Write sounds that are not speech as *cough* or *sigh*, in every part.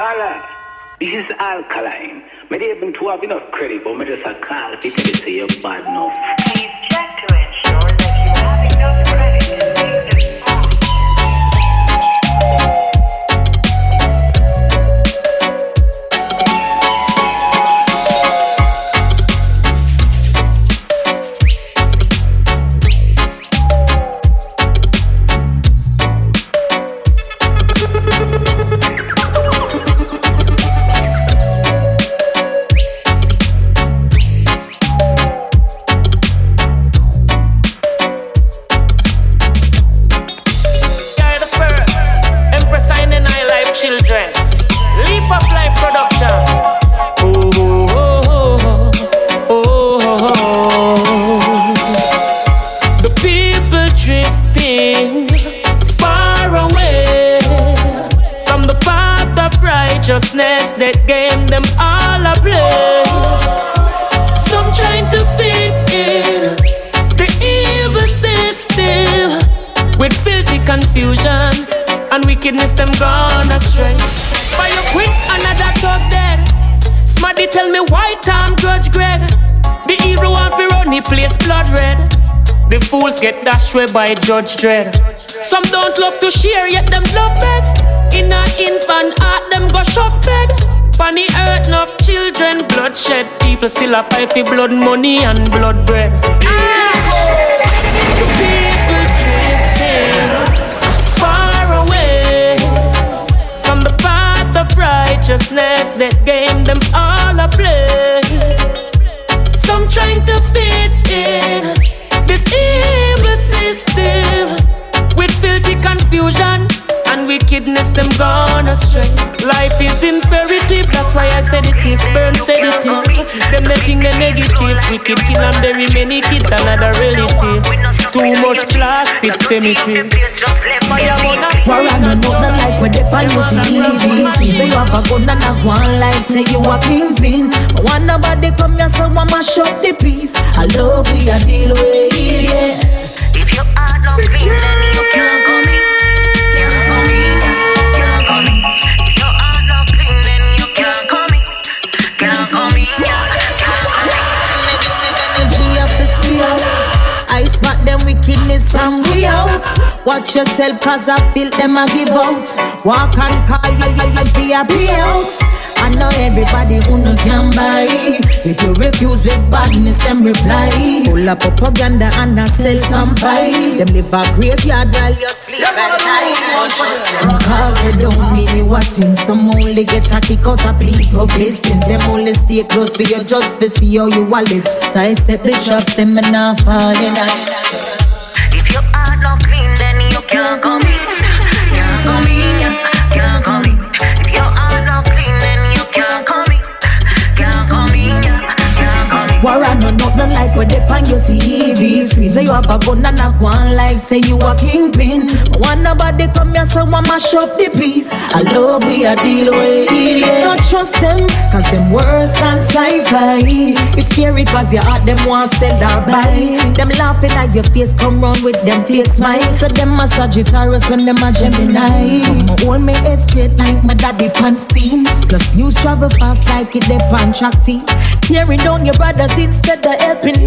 Alright. This is alkaline. Maybe even to have enough credit, but me just a call people say you're bad enough. Please check to ensure that you have enough credit The fools get dashed away by Judge Dread. Some don't love to share, yet them love beg. In a infant heart, them go shove beg. On the earth, enough children, bloodshed. People still a fight for blood money and blood bread. Ah! People drifting far away from the path of righteousness that gave them all a place. Some trying to fit in this evil system with filthy confusion wickedness. Them gone astray. Life is imperative, that's why I said it is. Burn sedative. Them letting the negative wicked kill and bury many kids another relative. Too much plastic cemetery. Fire wanna War and no nothing like when they pan you CDs Say you have a gun and a one like say you a kingpin But when nobody come here so I mash up the peace. I love we a deal with yeah If your heart not clean, then you can't come in. Can't Watch yourself cause I feel them a give out. Walk and call you, you, you be a be out. I know everybody who no can buy. If you refuse with badness, them reply. Pull up propaganda and I sell some fight Them live a graveyard while you sleep at night. them they don't really what's in Some only get a kick out of people business. Them only stay close for you just to see how you a live Sidestep the trust them and not fall in War like when they pan your TV screen Say you have a gun and a one like say you a kingpin. When nobody come here so I mash up the piece I love we a deal with yeah. Don't trust them cause them worse than sci-fi. It's scary cause your heart them want sell or buy. Them laughing at your face come round with them fake smiles. So them a Sagittarius when them a Gemini. I'ma hold me head straight like my daddy pants scene Plus news travel fast like it they pan track team. Tearing down your brothers instead of helping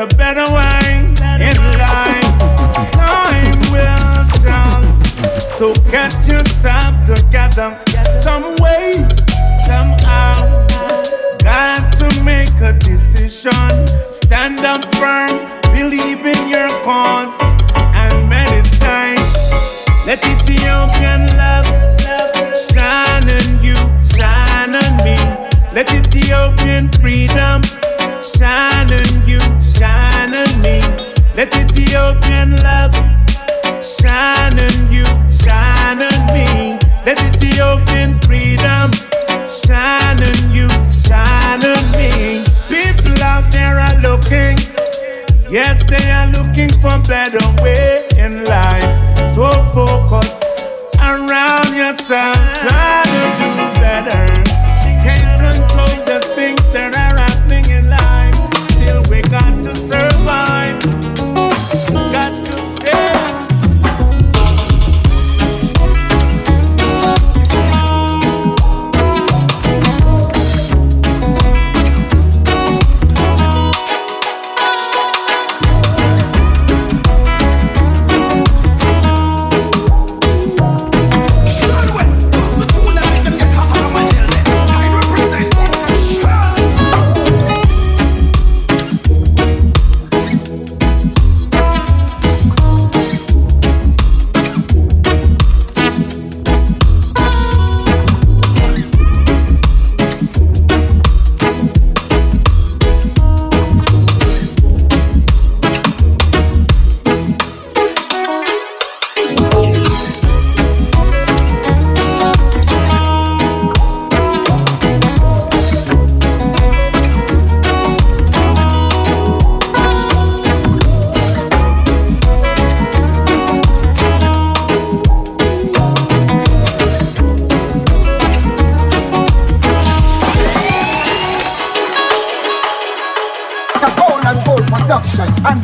a better way in life. Time will tell. So get yourself together some way, somehow. Got to make a decision. Stand up firm, believe in your cause, and meditate. Let Ethiopian love shine on you, shine on me. Let Ethiopian freedom Let Ethiopian love shine on you, shine on me. Let Ethiopian freedom. Shine on you, shine on me. People out there are looking. Yes, they are looking for better way in life. So focus around yourself, try to do better. Can't control the things that are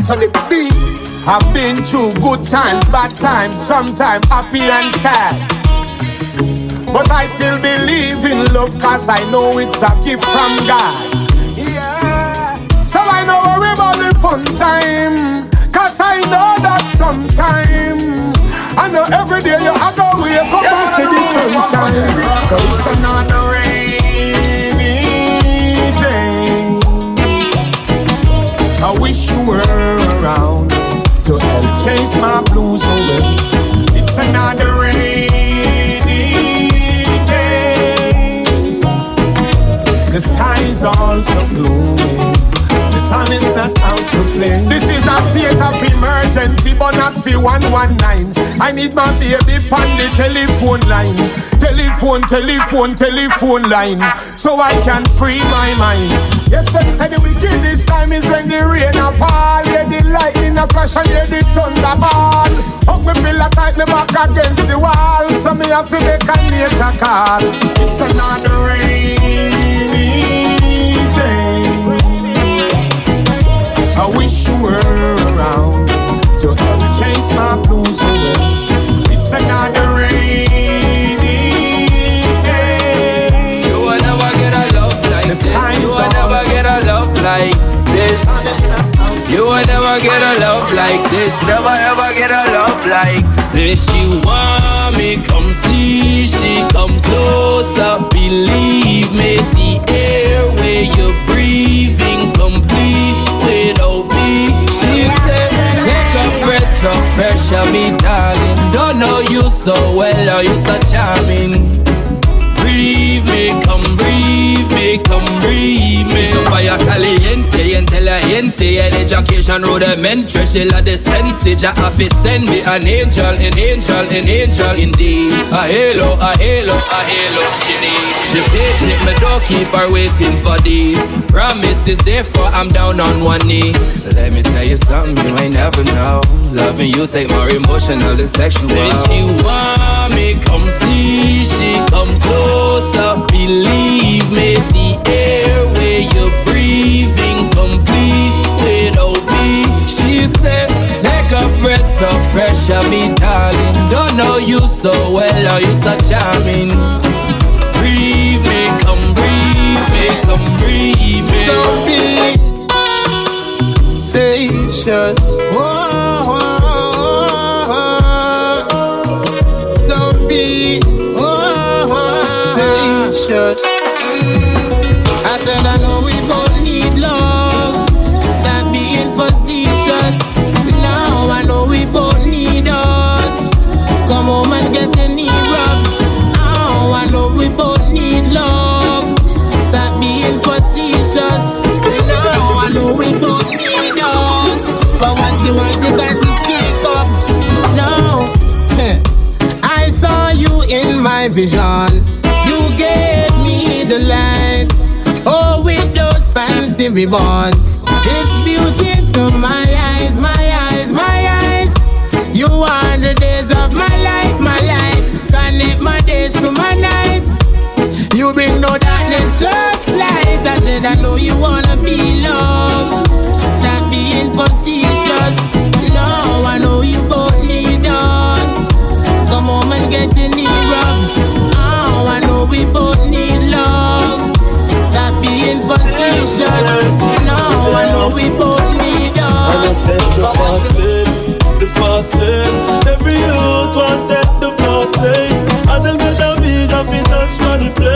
production. Anthony I've been through good times, bad times, sometimes happy and sad. But I still believe in love, cause I know it's a gift from God. Yeah. So I know worry about the fun time, cause I know that sometime. I know every day you have to wake up and see the sunshine. So it's another rainy day. I wish you were chase my blues away. It's another rainy day. The sky is also gloomy. The is not out to play. This is a state of emergency, but not for 119. I need my baby on the telephone line. Telephone, telephone, telephone line. So I can free my mind. Yes, them say the wickedest time is when the rain a fall. Yeah, the lightning a flash and yeah, the thunderball. Up me pillar tight, me back against the wall. So me have to make a nature call. It's another rainy Will never get a love like this. Never ever get a love like. Say she want me, come see. She come closer, believe me. The air where you're breathing complete without me. She said, take a breath so fresh of me, darling. Don't know you so well, or you so charming. Breathe me, come breathe me, come breathe me. So fire caliente, intelligente, and education rudimentary. She la the sense, ja have to send me an angel, an angel, an angel indeed. A halo, a halo, a halo she need. She patient, me don't keep her waiting for these. Promises, therefore I'm down on one knee. Let me tell you something you ain't never know. Loving you take more emotional than sexual. Say she want me, come see. She come closer, believe me. The air where you're breathing complete without me. She said, take a breath so fresh of me, darling. Don't know you so well, are you so charming. Breathe me, come breathe me, come breathe me. Don't be vision. You gave me the light, oh, with those fancy ribbons. The fast lane, the fast lane. Every youth want take the fast lane. As I get a visa, fi touch money plane.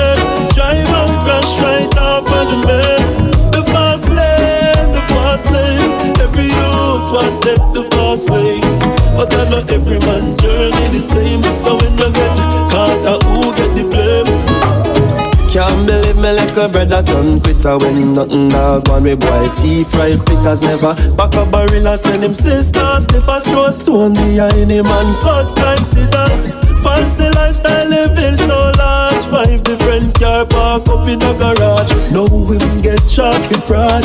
Little brother done quitter when nothing dog one me boy teeth right fit as never. Back a barrel and send him sisters. A throw stone behind him and cut like scissors. Fancy lifestyle living so large. Five different car park up in a garage. No women get shot for fraud.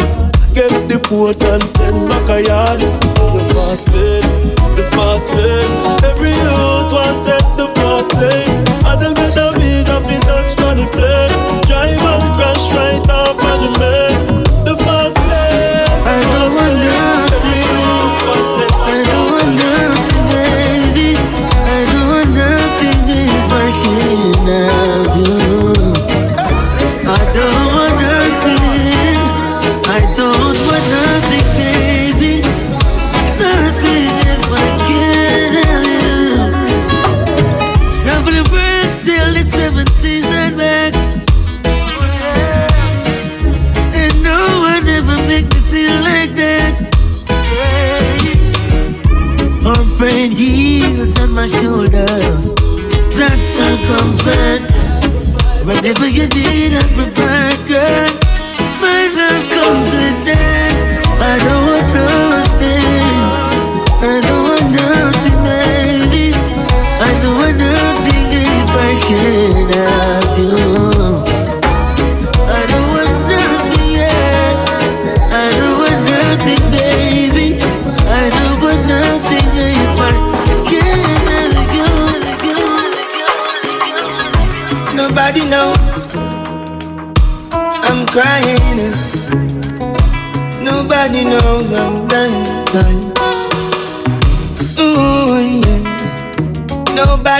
Get the port and send back a yard. The fast lane, the fast lane. Every youth want take the fast lane. As I get the visa fi touch money plane You need, I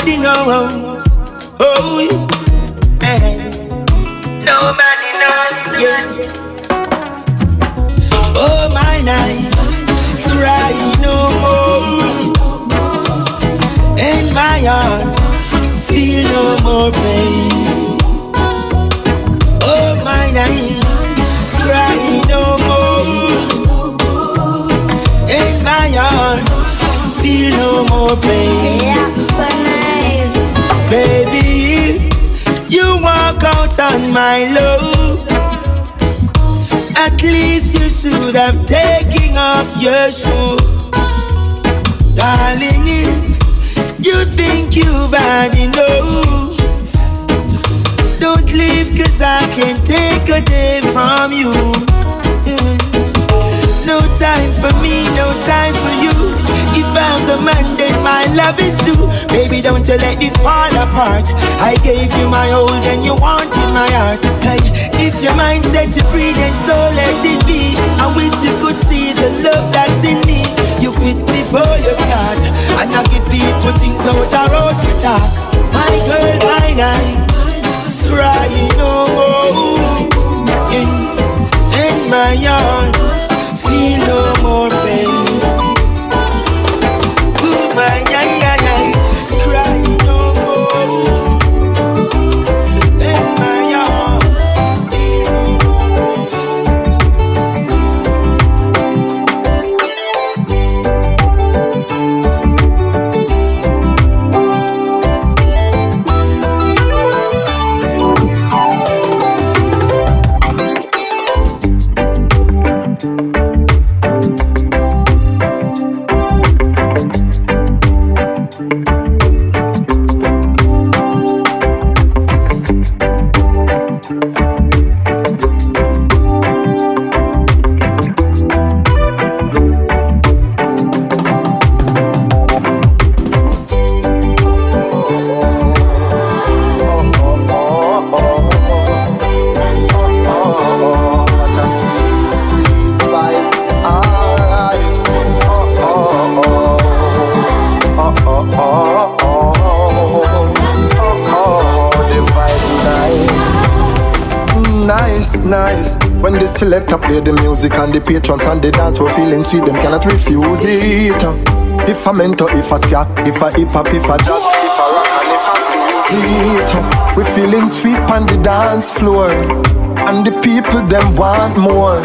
Nobody knows. Oh, yeah. Eh. Nobody knows. Yeah. Oh, my night. Cry no more. And my heart feel no more pain. Oh, my night. Cry no more. And my heart feel no more pain. On my love. At least you should have taken off your shoe. Darling, if you think you've had enough, don't leave cause I can take a day from you. *laughs* No time for me, no time for you. If I'm the man, then my love is true. Baby, don't you let this fall apart. I gave you my all, then you wanted my heart. Hey, if your mind set you free, then so let it be. I wish you could see the love that's in me. You quit before you start, and I give people things out a road to talk. My girl, my night, crying no more. And my heart feel no more pain. Music and the patrons and the dance were feeling sweet, them cannot refuse it. If I mento, if I ska, if I hip hop, if I jazz, if I rock and if I blues it. We feeling sweet on the dance floor, and the people them want more.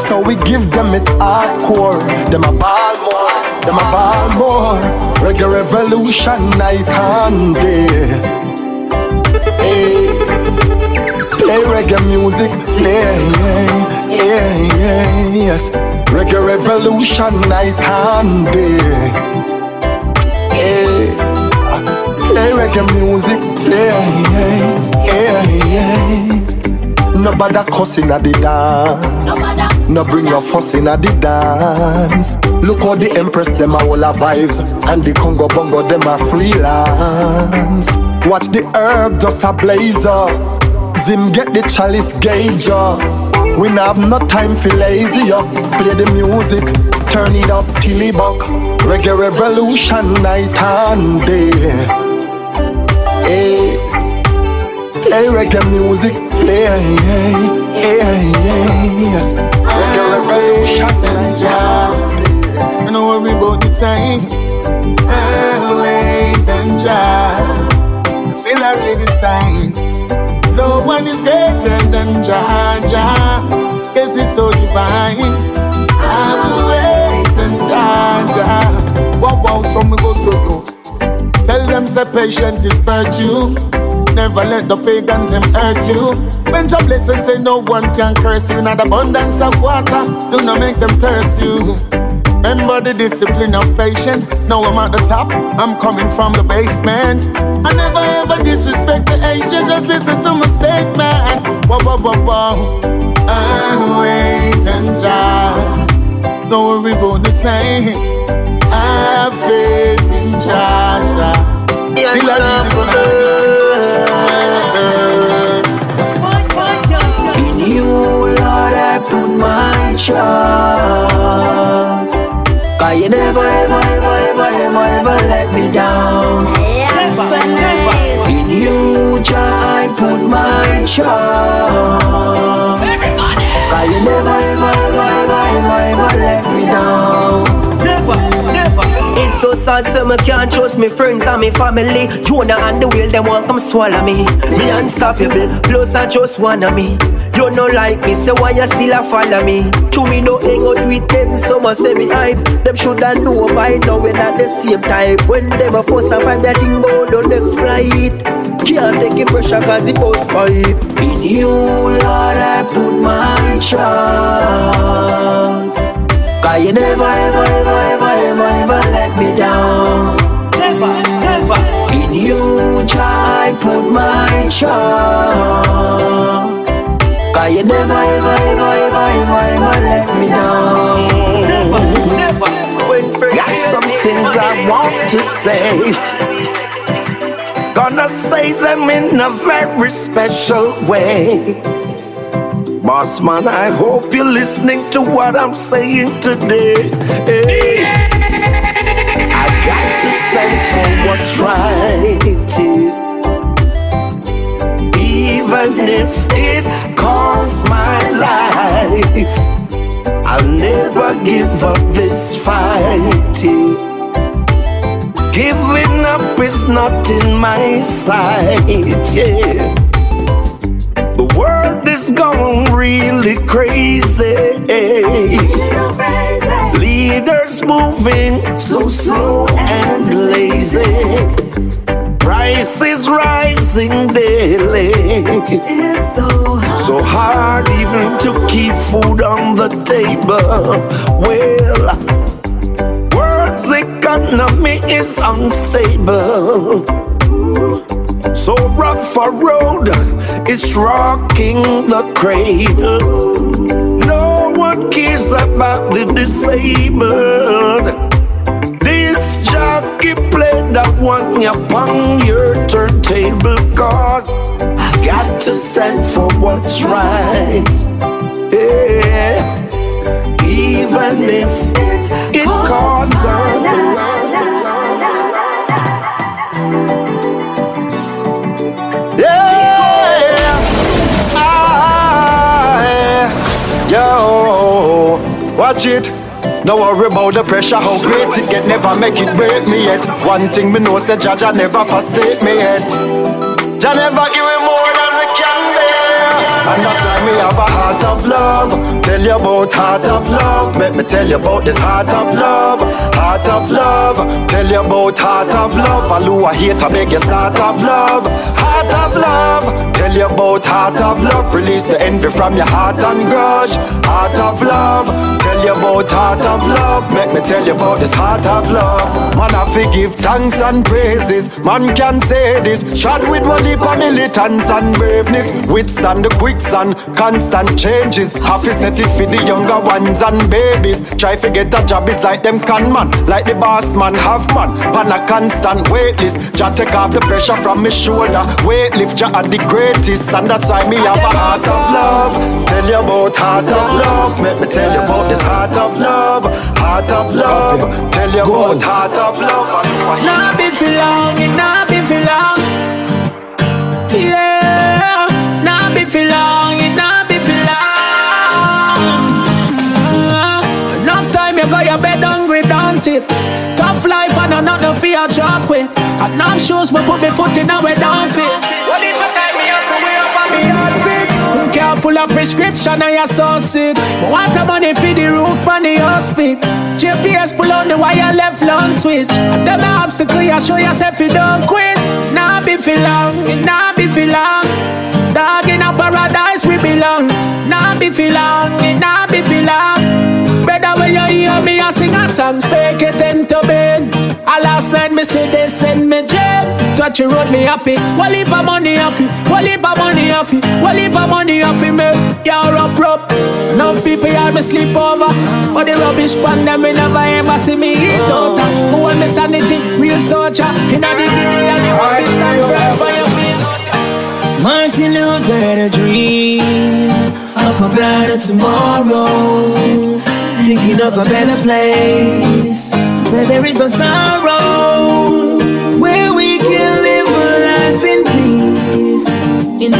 So we give them it hardcore. Them a ball more, them a ball more. Reggae revolution night and day. Hey. Play reggae music, play, yeah, yeah, yes. Reggae revolution night and day. Hey. Play reggae music, play, yeah, yeah. Nobody cussing at the dance. No bring your fuss in at the dance. Look how the Empress them are all our vibes, and the Congo Bongo them are freelance. Watch the herb just a blaze up. Zim get the chalice gauge up. We not have no time for lazy up. Play the music, turn it up till it buck. Reggae revolution night and day. Hey. Play reggae music, play, yeah, yeah, yes. Reggae revolution and. You know we both the time. Wait and jazz. Still I the sign. One is greater than Jah Jah. Guess it's so divine. I will wait and Jah. Wow, wow, some go so so. Tell them say patient is virtue. Never let the pagans them hurt you. When your blessings say no one can curse you, not abundance of water, do not make them thirst you. Remember the discipline of patience. Now I'm at the top, I'm coming from the basement. I never ever disrespect the ancient, just listen to my statement. Whoa, whoa, whoa, whoa. And wait and just don't worry about the time. I Have faith in Jah. Still I In you, Lord, I put my trust. Cause you never, ever, ever, ever, ever, ever let me down. Never, never. In you, Jah, I put my trust. Cause you never, ever, ever, ever, ever, ever let me down. So sad, so me can't trust me friends and me family. Jonah and the whale, them want come swallow me. Me unstoppable, plus I just one of me. You no like me, so why you still a follow me? To me no hang out with them, so much say me hype. Them shoulda know by now we not the same type. When them a force and find that thing go next flight. Can't take the pressure cause it bust pipe. In you, Lord, I put my trust. Cause you never, ever, ever, ever, ever, ever let me down. Never, never. In you, I put my trust. Cause you never, ever, ever, ever, ever, ever let me down. Never, never. Got some things I want to say. Gonna say them in a very special way. Boss man, I hope you're listening to what I'm saying today. Hey. I got to stand for what's right. Even if it costs my life, I'll never give up this fight. Giving up is not in my sight, yeah. Is gone really crazy. Leaders moving so slow and lazy. Prices rising daily. So hard even to keep food on the table. Well, world's economy is unstable. So rough a road, it's rocking the cradle. No one cares about the disabled. This jockey played that one upon your turntable, cause I got to stand for what's right. Yeah. Even if it costs Watch it. No worry about the pressure, how great it get. Never make it break me yet. One thing me know, say I never forsake me yet. Jah never give me more than we can bear. And that's why me have a heart of love. Tell you about heart of love. Make me tell you about this heart of love. Heart of love. Tell you about heart of love. Follow a hater, beg you start of love. Heart of love. Tell you about heart of love. Release the envy from your heart and grudge. Heart of love. Tell you about heart of love. Make me tell you about this heart of love. Man, I forgive thanks and praises. Man can say this. Shot with one heap of militants and braveness. Withstand the quicksand, constant changes. Have to set it for the younger ones and babies. Try to get a job is like them can man, like the boss man have man. Pan a constant wait list. Just take off the pressure from my shoulder. Weight lift, ya are the greatest, and that's why me have a heart of love. Tell you about heart of love. Make me tell you about this heart of love. Heart of love. Tell you about heart of love. Nah be for long, it nah be for long. Yeah, nah be for long, it nah be for long. Enough time you go your bed hungry, don't it? Tough life and not no fear job with. Enough shoes, but put me foot in our don't fit. Well, if time me up, we over me outfit. Careful of prescription and you're so sick. But want the money for the roof on the house fix. GPS pull on the wire left long switch. Them the obstacle you show yourself you don't quit. Nah be for long, it nah be for long. Dog in a paradise we belong. Nah be for long, it nah be for long. Brother, when you hear me, I sing a song, speak it into being. A last night, me say they send me jail. Touch you road me happy. Well, heap of money off it. Well, heap of money off it. Well, heap of money off it, me. You're up, up. Enough people hear me sleep over. But the rubbish pan them, me never ever see me eat out. Who want me sanity? Real soldier. In the giddy and the office stand firm for your feet. Martin Luther had a dream of a better tomorrow. Thinking of a better place where there is no sorrow, where we can live a life in peace, in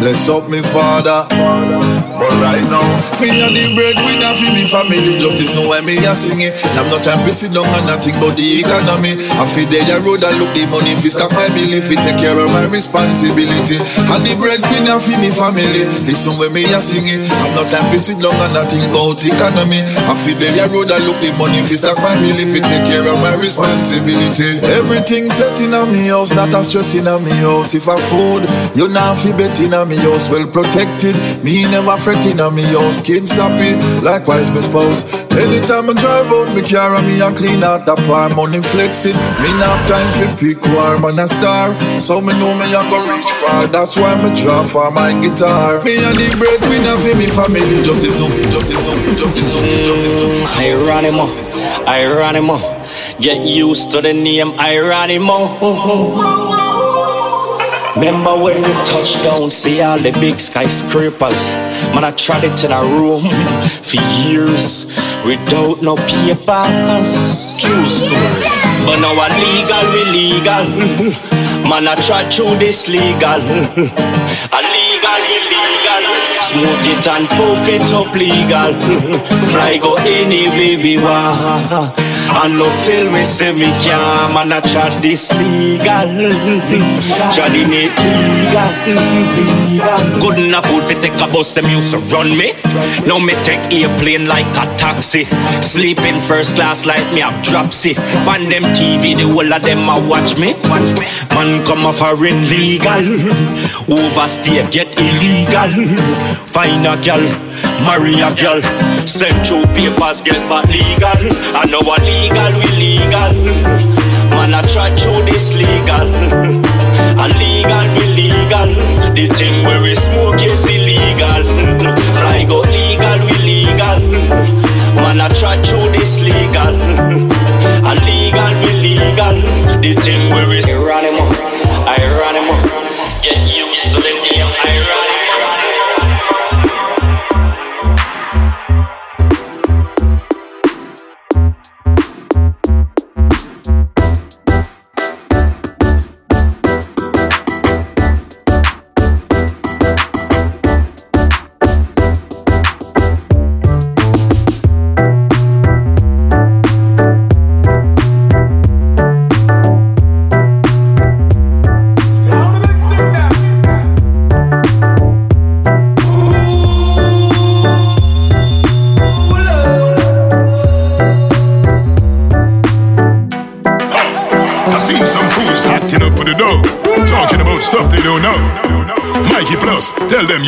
Bless up me father. But right now, me and the breadwinner for me family. Justice and why me a sing it. I'm not time to sit down and not think about the economy. I feel the road and look the money. Fi stack my bill, fi take care of my responsibility. And the breadwinner for me family. Listen when me a sing it. I'm not time to sit down and not think about economy. I feel the road and look the money. Fi stack my bill, fi take care of my responsibility. Everything set in a me house, not a stress in a me house. If I food, you not fi bet in a me house, well protected. Me never fret in a me house, kids happy. Likewise, my spouse. Anytime I drive out me car, and me a clean out the par, money flexing. Me not time for pick war, man a star. So me know me a go reach far. That's why me draw for my guitar. Me and the breadwinner for me family. Justice up, justice up, justice up, justice up. Mm, Ironimo, Ironimo. Get used to the name Ironimo. Remember when we touched down, see all the big skyscrapers. Man, I tried it in a room for years without no papers. True story. But now I legal, we legal. Man, I tried through this legal. A legal, we legal. Smoke it and puff it up legal. Fly go anywhere we want. And no tell me say me can't Man I try this legal. Try it legal Good enough food to take a bus Them used to run me. Now me take airplane like a taxi. Sleep in first class like me have dropsy. On them TV the whole of them a watch me. Man come a legal. Overstay get illegal. Find a girl Marry a girl Send through papers get back legal. I know a legal we legal. Man I try through this legal. A legal we legal. The thing where we smoke is illegal. Fly go legal we legal. Man I try through this legal. A legal, we legal. The thing where is Iranimo, Iranimo. Get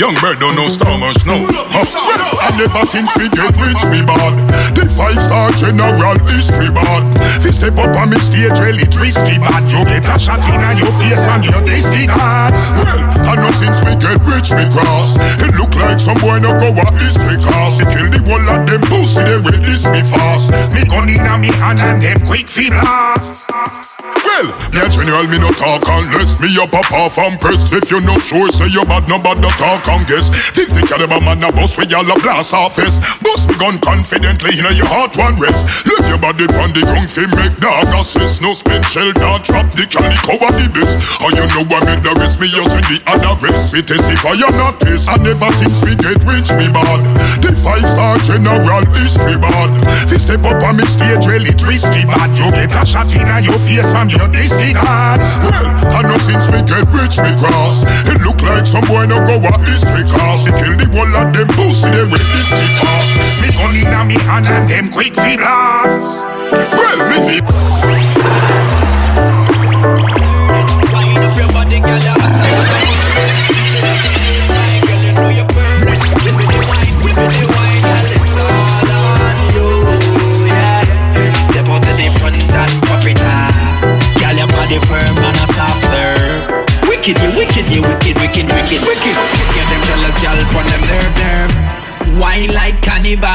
young bird don't know storm or snow. Huh. And ever since we get rich, we bad. The five star general history bad. Fi step up on me stage, really twisty bad. You get a shot in your face and you're disty hard. Well, I know since we get rich, we cross. It look like some boy no go a history cause. He kill the whole of them pussy, they will this me fast. Me gun in a me hand and them quick fi blast. Well, a general, me no talk unless me up off and press. If you no sure, say you bad, no bad, no talk and guess. 50 caliber man a bust with y'all a blast off face. Bust me gun confidently in your heart one rest. Leave your body on the ground fi make dog assist. No spin shell, not drop the candy cover the best. And you know I made the rest, me just in the other rest. We testify or not this, and ever since we get rich, me bad. The five star general history bad. Fi step up on me stage, really twisty bad. You get a shot in your face and you disregard. Well, I know since we get rich, we cross. It look like some boy no go a history cause. He kill the whole of them pussy, they with this me fast. Me gun in a me hand and them quick fi blast. Well, me be. Wicked, you wicked, you wicked, wicked, wicked, wicked. Get them jealous, girl, pon them nerve. Wine like carnival,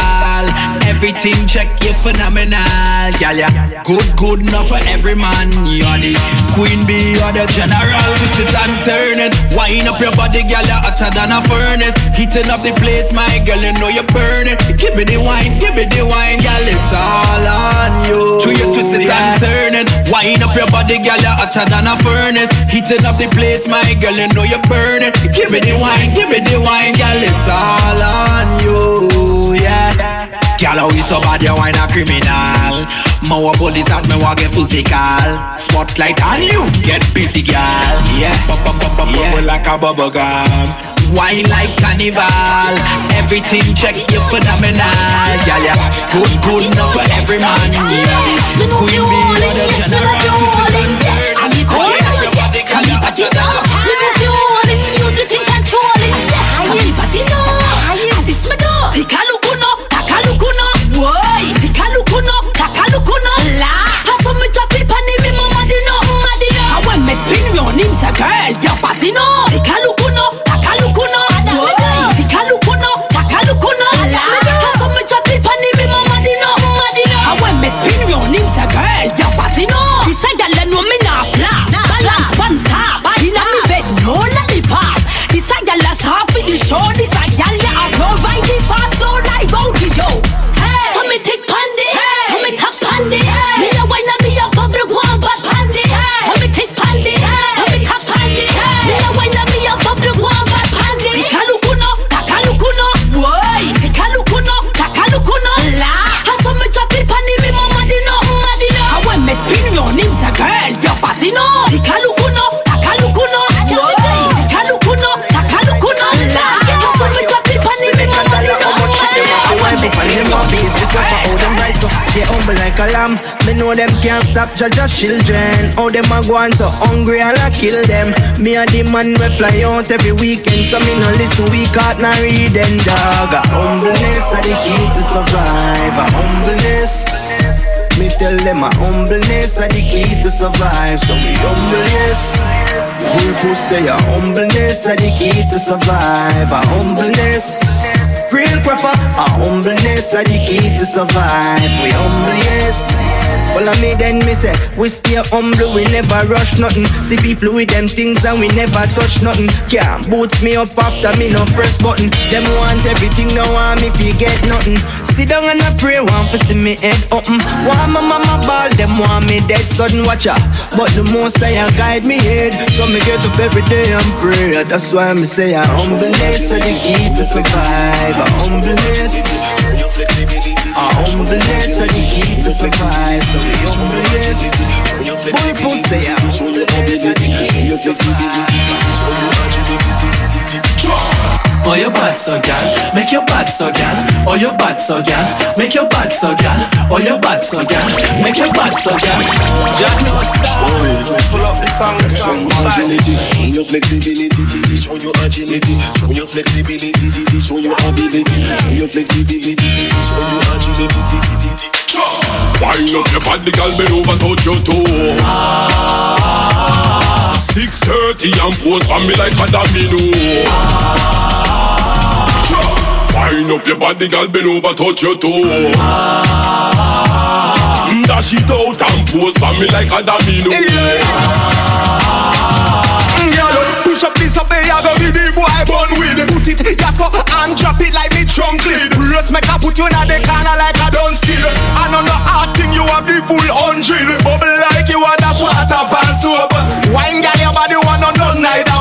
everything check you phenomenal, girl. Yeah, good, good enough for every man. You're the queen bee, you're the general. Twist it and turn it, wine up your body, girl. You're hotter than a furnace, heating up the place, my girl. You know you're burning. Give me the wine, give me the wine, girl. It's all on you. True, you twist it and turn it, wine up your body, girl. You're hotter than a furnace, heating up the place, my girl. You know you're burning. Give me the wine, give me the wine, girl. It's all on you, yeah. Girl, how you so bad, you wine a criminal. More police that me want get physical. Spotlight on you, get busy, girl. Yeah, bub, bub, bub, bub, bubble like a bubble gum. Wine like carnival, everything check you phenomenal, girl. Yeah, good, good enough for every man. Yeah, queen bee, you're the general. It and turn. Wine up your body, Girl, your body no. Take a look humble like a lamb. Me know them can't stop judge your children. How them a go so hungry and I kill them. Me and the man we fly out every weekend. So me no listen weak out na read them dog. A Humbleness are the key to survive. A humbleness. Me tell them a humbleness are the key to survive. So we humbleness Who say a humbleness are the key to survive A humbleness real queffer. A humbleness are the key to survive. We humble, yes. Follow me then me say We stay humble, we never rush nothing. See people with them things and we never touch nothing. Can't boot me up after me no press button. Them want everything, now want me get nothing. Sit down and I pray, want for see me head open Want my mama ball, them want me dead sudden watcher But the most I guide me head So me get up every day and pray. That's why me say a humbleness is the key to survive. A humbleness A humbleness is the key to survive So we humbleness Boy pussy a humbleness is the key to survive Oh, your bad so gal, make your bad so gal. Oh, your bad so gal, make your bad so gal. Oh, your bad so gal, make your bad so gal. Jack Pull up the song, the song. Agility, show your flexibility, show your agility, show your flexibility, show your ability, show your flexibility, show your agility. Wind up your body, girl, bend over, touch your toe. Ah, Six thirty and pose for me like a domino. Wind up your body, girl, bend over, touch your toe. Dash it out and pose for me like a domino. Girl, push up this up, they have a video boy born with it. Put it, yes, up and drop it like me trunk lid. Brace make I put you in the corner like a done steal. I know no hard thing, you have the full hundred. Bubble like you want dash water pan soap. Wine girl, your body want no none neither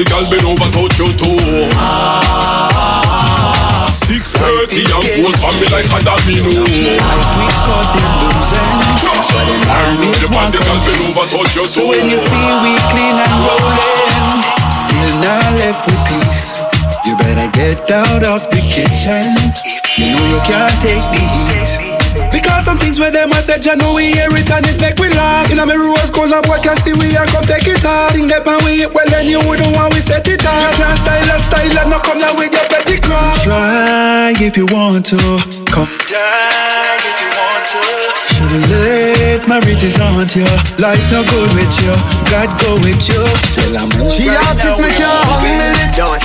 your girl, bend over, touch your toe. Six thirty and pose for me like a domino. Wind up your body, girl, bend over, touch your toe. So when you see we clean and rolling, still not left with peace. You better get out of the kitchen. If you know you can't take the heat. Some things where them I said, you know we hear it and it make we laugh. In a me rose cold, now boy can see we and come take it off. Think that and we hit well, then you wouldn't want we set it off. You can't style a style and not come now with your petty crap. Try if you want to, come die if you want to. Should've let my riches haunt you. Life no good with you, God go with you. Well, I'm She right asks now if me with can you. handle it. Good.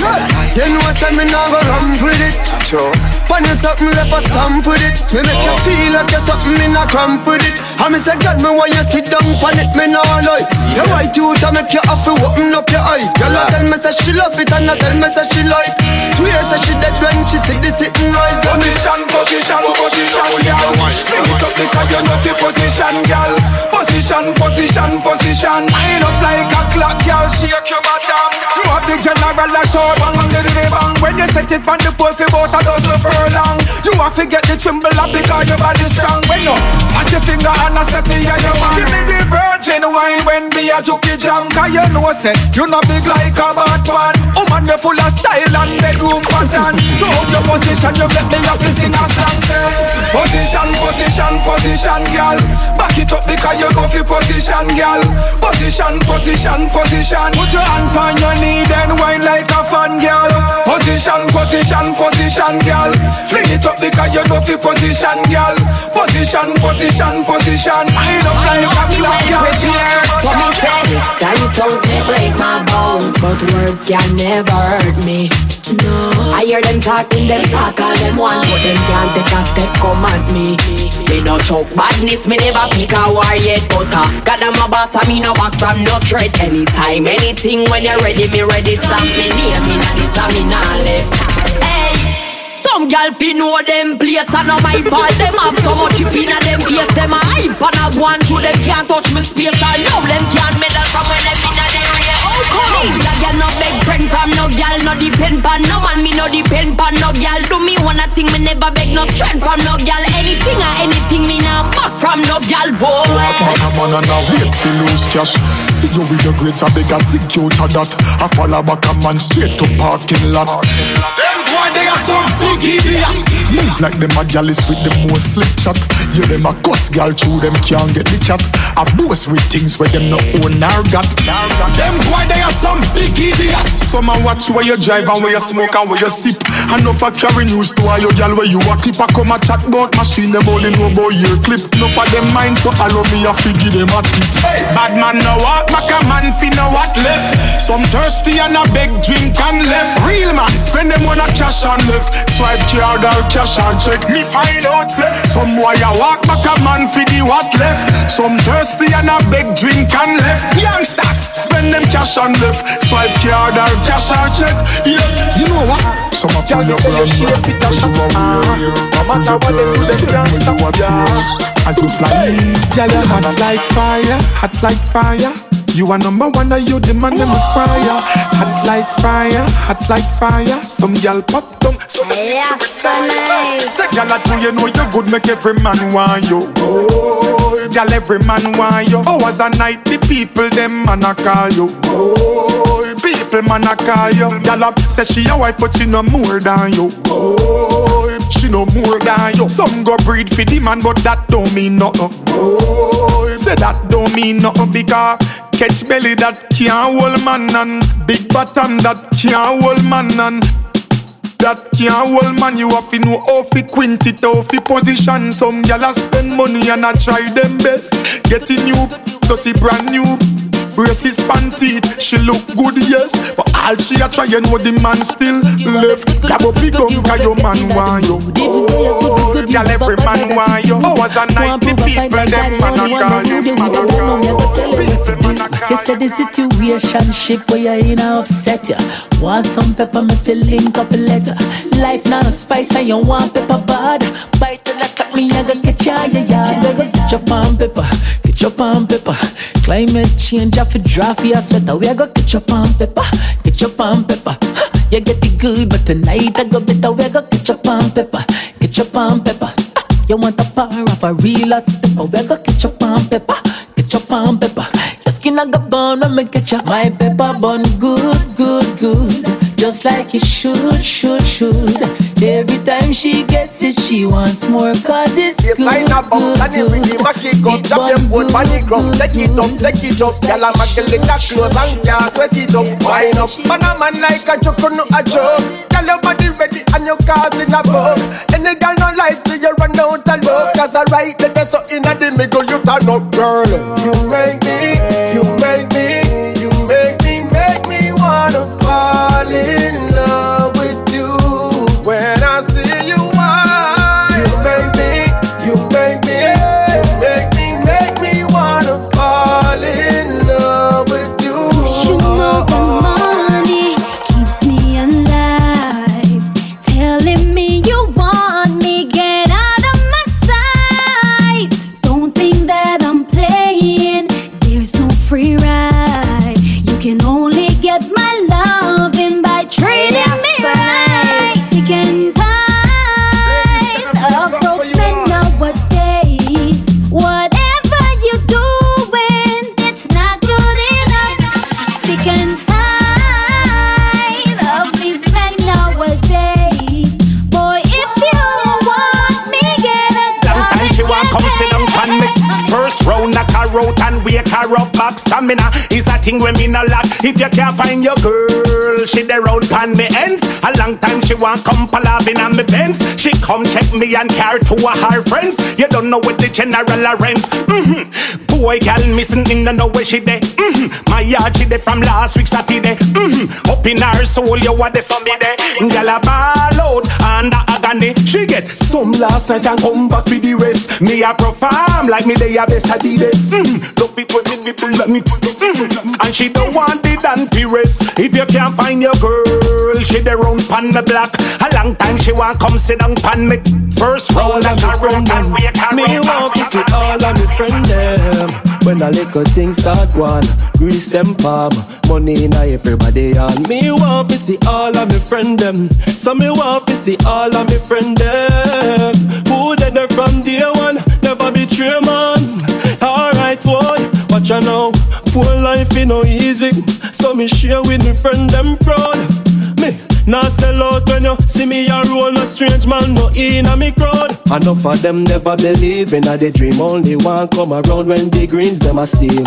You know I say me nah go ramp with it. True. When you something left a stamp with it Me make you oh. feel like you're something in a cramp with it I me say God me why you sit down on it me no lie Your white youth I make you have to open up your eyes Girl I tell me say she love it and I tell me say she like Swear say she dead when she see the sitting rise Position, position, position, girl Bring it up because you know fi position, girl. Position, position, position. Line up like a clock, girl. Shake your bottom. You have the general a short bang and the bang. When you set it on the pole fi bout a dozen furlong. You have to get the tremble up because your body strong. When you pass your finger and I say me and your man Give me the virgin wine when me a jukey jam. Cause you know say you not big like a bad man Woman you full of style and bedroom pattern. To hold your position you make me have to a song Position, position, position girl. Back it up because you go fi position girl. Position, position, position. Put your hand on your knee then wine like a fan girl. Position, position, position girl. Fling it up because you go fi position girl. Position, position, position. Line up like a clock girl. Someone said it, dinosaurs may break my bones. But words can never hurt me. No. I hear them talking, them talk all them want them can't take a step come at me. Me no choke badness, me never pick a war yet But uh, God I'm a boss, I me no back from no threat. Anytime, anything, when you're ready, me ready. Stamp me name, me nah this, me nah left. Hey some gal fi know them place and not my fault. Them have so much chip in them face. Them a hype and a go on through them can't touch me space. And now them can't meddle from when them come on A gal no beg friend from no gal No depend pan no man me no depend pan no gal Do me one a thing me never beg no strength from no gal Anything or anything me nah back from no gal Boy Turn a man and a wait to lose cash. See you with your grades, I beg a secure to that. I follow back a man straight to parking lot. Them boy boy they are some big idiot. Move like them a jealous with the most slick chat. You them a cuss gal through them can't get the cat. I boast with things where them no own nor got. Them boy they are some big idiot. Some a watch where you drive and where you smoke and where you sip. And no for carry news to all your gal where you a clip. I come a chat about machine them only know about your clip. No for them mind so allow me a figure them a tip. Hey. Bad man no walk back a man fi no what left. Some thirsty and a beg drink and left. Real man spend them on a cash and left. Swipe card or cash and check. Me find out say some boy a walk back a man fi the what left. Some thirsty and a beg drink and left. Youngsters spend them cash and left. Swipe card or cash and check. Yes, you know what? Some of you know brand shape it a shot. Ah, no matter what they do, they can't stop. Yeah. As you fly, Girl, you hot like fire, hot like fire. You are number one, and you demand them require. Hot like fire, hot like fire. Some gal pop down, some yeah, Say, gal, I do you know you good, make every man want you. Oh, gal, every man want you. Hours a night, the people them man a call you. Oh, people man a call you. Gal, say she a wife, but she no more than you. Oh, she no more than you. Some go breed for the man, but that don't mean nothing. Oh, say that don't mean nothing because catch belly that can't hold man and big bottom that can't hold man and that can't hold man. You have to know how fi quint it, how fi position. Some gyal spend money and I try them best. Getting new, to see brand new. Braces panty, she look good, yes. But all she a try, know the man still left. Grab up the gun, cause your man want you. Oh, girl, every man want you. Oh, Hours a night, the people, them man a call you. Man a call you. Man a call You said the situation ship where you in a upset ya Want some pepper, me feel link up a letter. Life not a spice and you want pepper bad Bite the like me, I go catch ya, yeah, yeah. She go get your palm pepper, your palm pepper. Climate change, I fi draft for your sweater We a go get your palm pepper, get your palm pepper. You get it good, but tonight I go better We a go get your palm pepper, get your palm pepper. *laughs* You want a power of a real hot stepper? We a go get your palm pepper, get your palm pepper. Your skin a go burn me get your My pepper bun good, good, good Just like it should, should, should Every time she gets it, she wants more Cause it's good, up, good, and then we back it up, drop your foot on the ground, take it up, take it up. Girl, I'm a girl in the clothes and can't sweat it up, wind up. Man, a man like a joke, no a joke. Girl, your body ready and your cars in a boat. Any girl no like, see you run out and look. Cause I right there, so in the middle, you turn up, girl. You make me, you make thing when me no lack. If you can't find your girl, she the road pan me ends. A long time she want come palavin on me pens. She come check me and care to her friends. You don't know what the general arrange. Mm-hmm. Boy, girl missing in the know where she dey. Mm-hmm. My yard she dey from last week Saturday. Mm-hmm. Up in her soul, you what the sunny day. Girl a ball out under agony. She get some last night and come back with the rest. Me a perform like me they a best Adidas. Mm-hmm. Love it when me nipple let me. Mm-hmm. And she don't want it and rest. If you can't find your girl, she the round pan the block. A long time she want come sit down pan me. First round and her round and wake her Me up. want to see all of me friend them When the little things start one. Grease them palm Money in everybody on Me want to see all of me friend them. So me want to see all of me friend them. Who did there from day one? Never betray man. Alright one Watch out now. Poor life ain't no easy. So me share with me friend them proud. Me Now sell out when you see me a roll, no strange man, no in a me crowd. Enough of them never believe in a they dream, only one come around when the greens them a steam.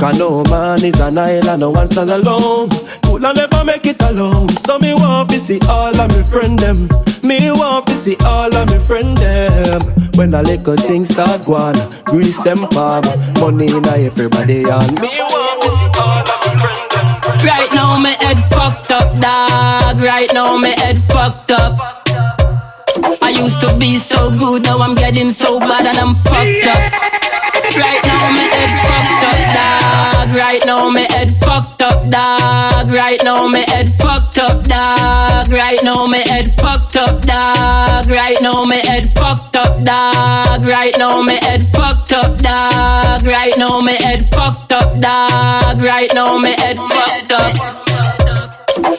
Cause no man is an island, no one stand alone. Could I never make it alone? So me want to see all of me friend them. Me want to see all of me friend them. When the little things start going, grease them palm, money in everybody on. me want to see all of me friend them. Right now my head fucked up, dog. Right now my head fucked up. I used to be so good, now I'm getting so bad and I'm fucked up. Right now my head fucked up, dog. Right now my head fucked up, dog. Right now my head fucked up, dog. Right now my head fucked up, dog. Right now my head fucked up, dog. Right now my head fucked up, dog. Right now my head fucked up, dog. Right now my head fucked up.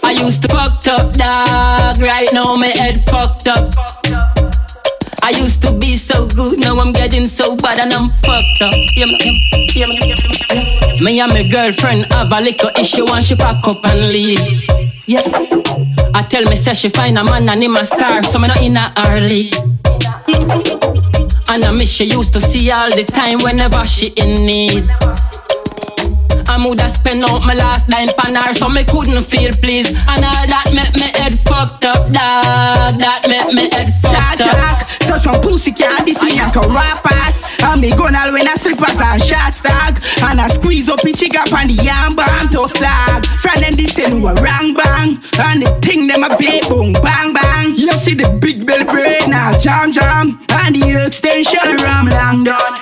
I used to fucked up, dog. Right now my head fucked up. I used to be so good, now I'm getting so bad and I'm fucked up. Yeah, me, yeah, yeah. Me and my girlfriend have a little issue and she pack up and leave. Yeah. I tell me say she find a man and him a star, so me not in a early. And I miss she used to see all the time whenever she in need. I woulda spend out my last dime pan her so me couldn't feel pleased. And all that make me head fucked up, dog That make me head fucked up. So some pussy can't diss me and come rappers And me gun all when I slippers and shot stag. And I squeeze up each up on the yam bang to flag. Friend and this ain't no rang bang. And the thing them a big boom bang bang. You see the big bell brain now jam jam. And the extension ram long done.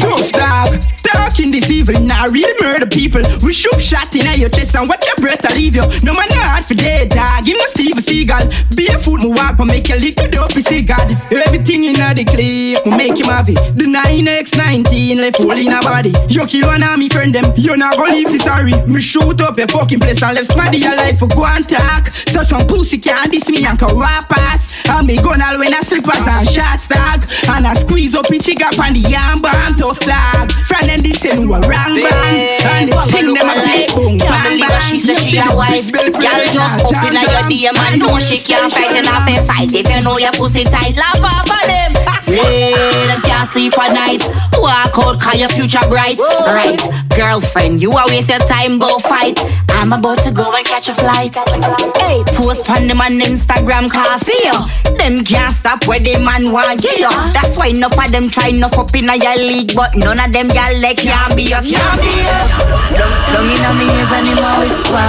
Tough dog Talking this evil, now really murder people. We shoot shot in your chest and watch your breath to leave you. No man not hard for dead dog. Him no Steve Seagal. Barefoot me walk, but make your little dopey see God. Everything in the clip, we make him have it. The 9x19 left hole in a body. You kill one of me friend them, you not gonna leave you sorry. Me shoot up your fucking place and left smaddy your life for go and talk. So some pussy can't diss me and can rap ass. And me gun all when I slippers and shot stag. And I squeeze up each up on the yam bam to flag. Friend and this ain't no rang bang. And the thing them a big boom bang bang. that she said she a wife Girl just open up your DM and know she can't fight and have a fight If you know your pussy tight, love off of them and can't sleep at night. Walk out cause your future bright. Right, girlfriend, you are waste your time, go fight. I'm about to go and catch a flight. Hey, post on them on Instagram coffee yo. Them can't stop where the man want get you That's why enough of them try enough up in your league But none of them gal like can't be you, can't be you Long in me ears and him a whisper.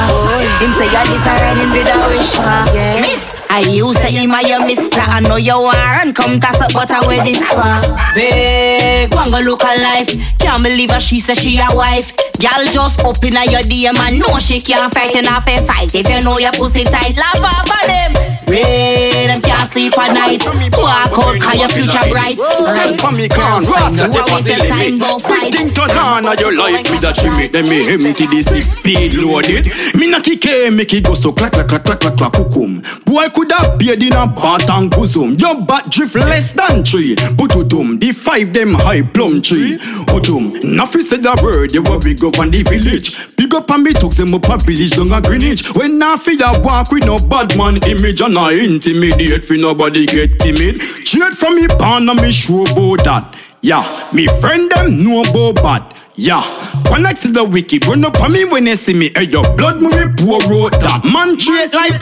Him say ya this a riding with a whisper. Miss, I used to him a your mister I know you want come toss up but I wear this for Big, and go look her life Can't believe her, she say she a wife Girl just up in your DM and know she can't fight and have a fight If you know your pussy tight, love off of them Red and can't sleep at night Walk out cause your future bright Right, From me can rasta you take a off waste the time, limit fight thing turn on of your life Me that she make them me empty the six speed loaded Me na kick eh, make it go so clack clack clack clack clack clack kukum Boy could have beard in a bat and bosom. Your bat drift less than three. Bututum, the five them high plum tree. Utum, nothing said a word They were big up on the village. Big up on me took them up a village down a Greenwich. When I feel a walk with no bad man image And I intimidate for nobody get timid. Straight from me pan and me sure about that. Yeah, me friend them know about bad yeah, connect to the wiki. Run up on me when they see me. Hey, your blood movie poor road that man treat like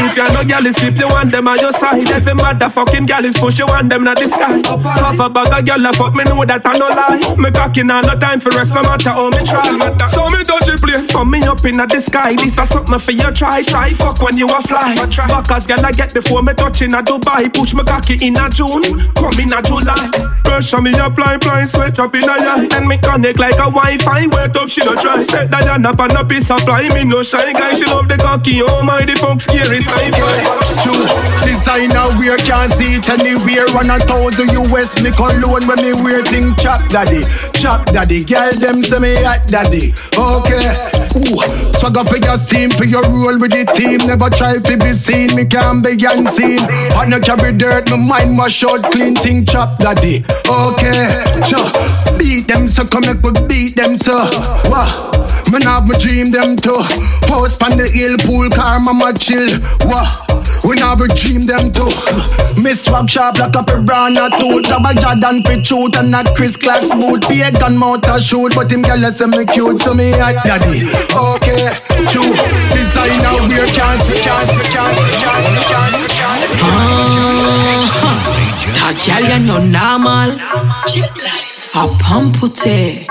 If you're no gal is sleep, you want them on your side. Every motherfucking gal is push, you want them not the sky. Half a bag of gal fuck me know that I no lie. Me cocky now no time for rest, no matter how me try. So me touch it place, so me up in the sky. This is something for you try, try fuck when you a fly. Backers gal I get before me touch in a Dubai. Push me cocky in a June, come in a July. Pressure me apply, apply, sweat up in a eye. Then me connect like a Wi-Fi. Wait up, she no try. Set Diana up on a piece. Me no shy guy, she love the cocky. Oh my, the fuck scary sci-fi. Designer wear can't see it anywhere. Run a thousand US me cologne when me wear thing chop daddy, chop daddy. Girl them say me hot daddy. Okay, ooh, swagger for your team for your role with the team. Never try to be seen, me can't be unseen. I no carry dirt, my mind wash short, clean thing chop daddy. Okay, cha, beat them so come make we beat them so. Wah. me have my dream them too. House on the hill, pool car, mama chill. Wah. We never dream them too. Miss swag sharp like a piranha tooth. Grab a Jordan fit shoot and not Chris Clark's boot. Pagan motor shoot, but him girl say me cute, so me hot daddy. Okay, true. Designer wear can't see, can't see, can't see, can't see, can't see, can't see. Ah, that girl you no normal. A pump put it.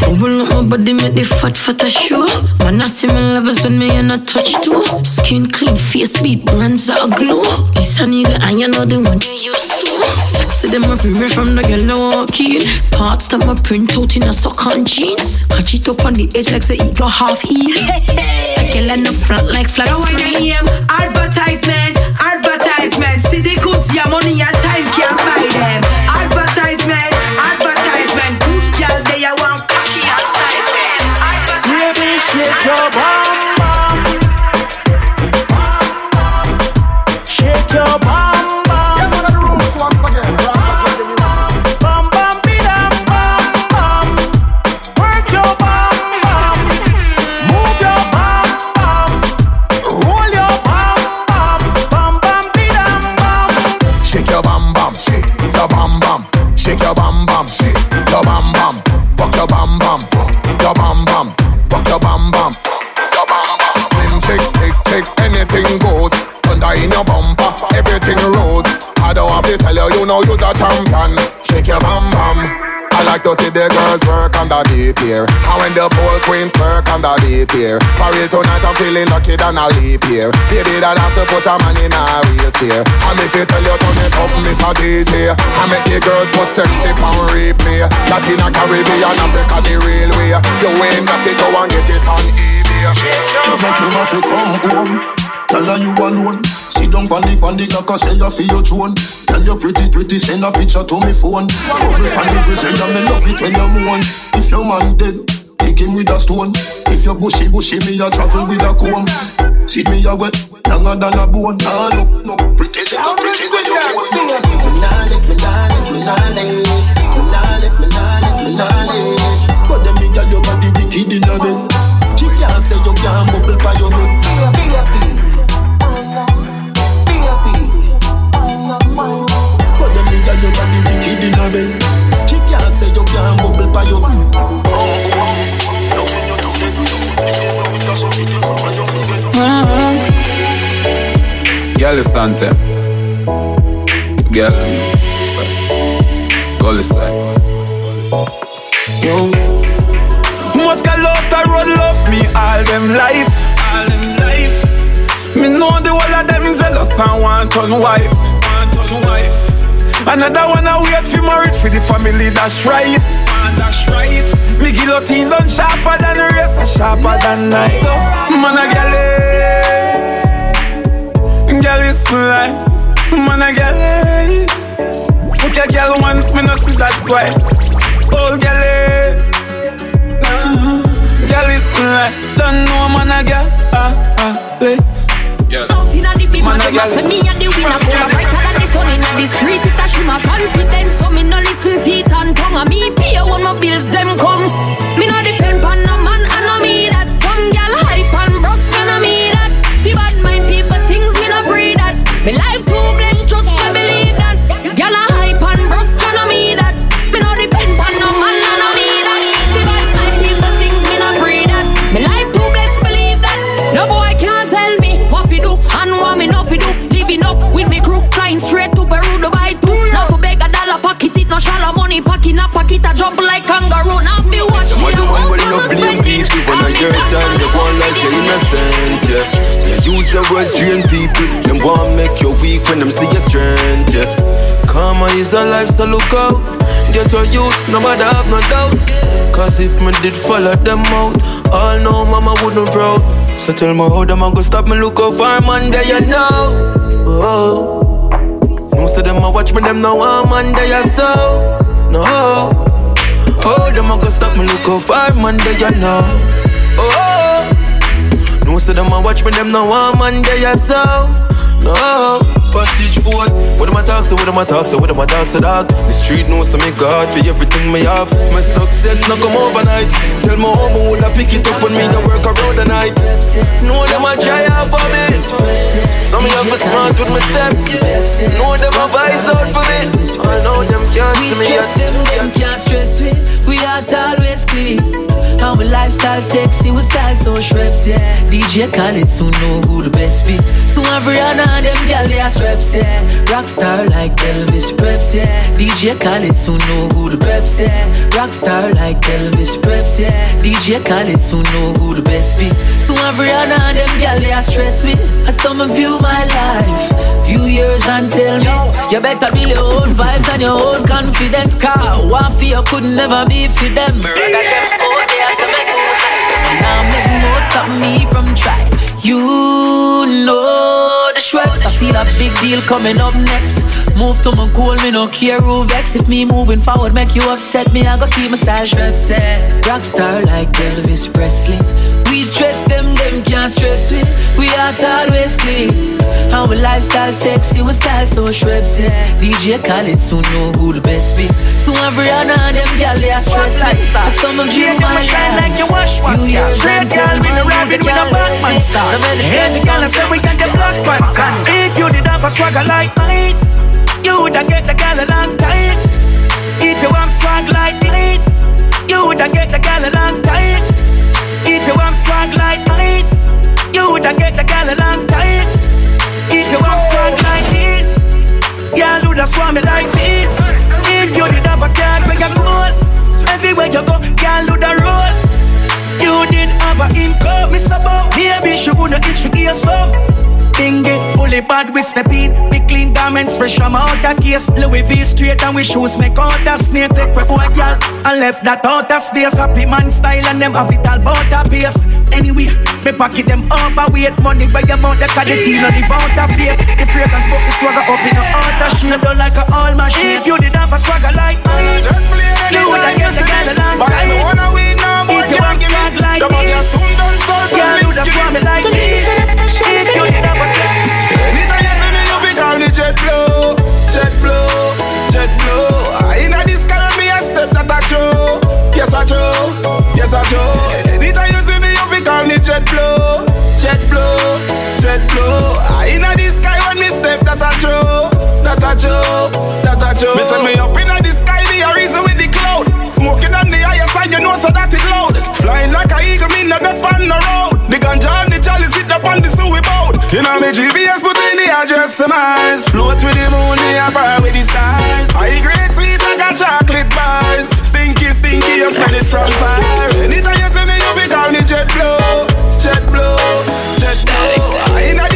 Bubble up my body, make the fat fat a show. Man, I see my lovers when me and a touch too. Skin clean, face beat, brands that a glow. This a nigga, and you know the one you use so. Sexy them me from the yellow walking. Parts that my print out in a sock on jeans. Catch it up on the edge like say it got half heel. A girl in the front like flat Now. I am advertisement, advertisement. See the goods, your money and time can't buy them. Shake your bam bam. Shake your bam bam. Bam bam bidam bam bam. Work your bam bam. Move your bam bam. Roll your bam bam. Bam bam bidam bam. Shake your bam bam, shake your bam bam, shake your bam bam, shake know you're a champion. Shake your bam bam. I like to see the girls work on the beat here And when the pole queens work on the beat here For real tonight I'm feeling lucky than a leap year Baby that has to put a man in a wheelchair And if you tell you turn it up, Miss a DJ I make the girls put sexy on replay Latina, Caribbean, Africa the real way You ain't got to go and get it on eBay You make him have to come home. Tell her you alone. Sit down on the on the clock and say you feel your throne. Tell you pretty pretty send a picture to me phone. Bubble on the you me love it when you moan. If your man dead, pick him with a stone. If you bushy bushy me a travel with a comb. See me a wet, younger than a bone. Nah look, no pretty say you pretty when you moan. Me nah left, me nah left, me nah left. Me nah feet. Girl is Santa. Girl, style. Gully side. Yo. Most girl out the road love me all them life. All them life. Me know the whole of them jealous and want turn wife. Want turn wife. Another one I wait for married for the family that's right. That's. Me guillotine done sharper than the rest, and sharper than knife. So, man a girl is, girl is fly. Man a girl is. Fuck a girl once, me no see that twice. Old girl is, nah. girl is fly. Don't know man a girl, ah ah, let's. Out inna the big Man man, a them girl a say is- me a the winner. Go From- brighter than sun inna the street. It a shimmer confident, so me no listen teeth and tongue. And me pay when my bills them come. Me no depend on no pocket, a jump like kangaroo. Now fi watch the of the one will of love spending. people When I get time, you want like you're innocent, yeah. You use the words drain people Them want make you weak when them see your strength, yeah. Karma is a life, so look out. Get your youth, nobody have no doubt. Cause if me did follow them out All know mama wouldn't proud So tell me how them a go stop me look out for man there you know. Oh. No say them a watch me, them no want man there so No. Oh, them a go stop me look out for man there you know Oh, no say them a watch me, them no want man there so. No Passage food. What am I talk, so what am I talk, so what am I talk, so dog? The street knows so me God for everything me have. My success not come overnight. Tell my home would I pick it up when me to work around the night. Know them a try out for me. Some of you smart with my step. Know them a vice out for me. I know them can't We see me stress them, them can't stress we. We heart always clean. Our lifestyle sexy, we style so Schweppes, yeah. DJ Khaled soon know who the best be. So every and them gal they are straps, yeah. Rockstar like Elvis Presley, yeah. DJ Khaled soon know who the preps, yeah. Rockstar like Elvis Presley, yeah. DJ Khaled soon know who the best be. So every and them gal they are stress with. As some of you my life, few years and tell me you better build your own vibes and your own confidence. Car one for you could never be for them. Rather them out oh, there, so me too high. Now more stop me from try. You know the Schweppes. I feel a big deal coming up next. Move to my goal, me no care who vex. If me moving forward make you upset, me I go keep my style Schweppes. Yeah. Rockstar like Elvis Presley. We stress them, them can't stress we. We heart always clean. Our lifestyle sexy, we style so Schweppes. Yeah. DJ Khaled soon know who the best be. So every and them gal they are stress me. For some of you, my shine like you wash one. Straight girl with a rabbit with a Batman star. Every girl I say we got the black pattern. If you did have a swagger like mine, you woulda get the girl a long time. If you want swag like mine, you woulda get the girl a long time. If you want swag like mine, you woulda get the girl a long time. Bad, we step in. We clean garments fresh from out the case. Louis V straight and we shoes make out the snake. Take we boy girl and left that out of space. Happy man style and them have it all about a pace. Anyway, me pocket them overweight. Money by your mouth, they call the team and live out of fear. The fragrance but the swagger up in a out of shape. Don't like a all machine. If you did have a swagger like mine, you woulda get the girl a long time. If you want swag like me, girl woulda swam me like this. If you did have a Jet Blow, Jet Blow, Jet Blow. Ah, Inna this car, me a step that I show. Yes I show, yes I show. Anytime you see me, you fi call me Jet Blow, Jet Blow, Jet Blow. Ah, Inna this sky when me step that I show, that I show, that I show. Me send me up inna the sky, me a reason with the cloud. Smoking on the higher side, you know so that it loud. Flying like a eagle, me not up on the road. The ganja and the chalice sit up on the sewer boat. You know me GPS put in some Mars. Float with the moon, me a bar with the stars. High grade sweet like a chocolate bars. Stinky, stinky, you smell it from far. Anytime you see me, you be call me Jet Blow, Jet Blow, Jet Blow. Inna this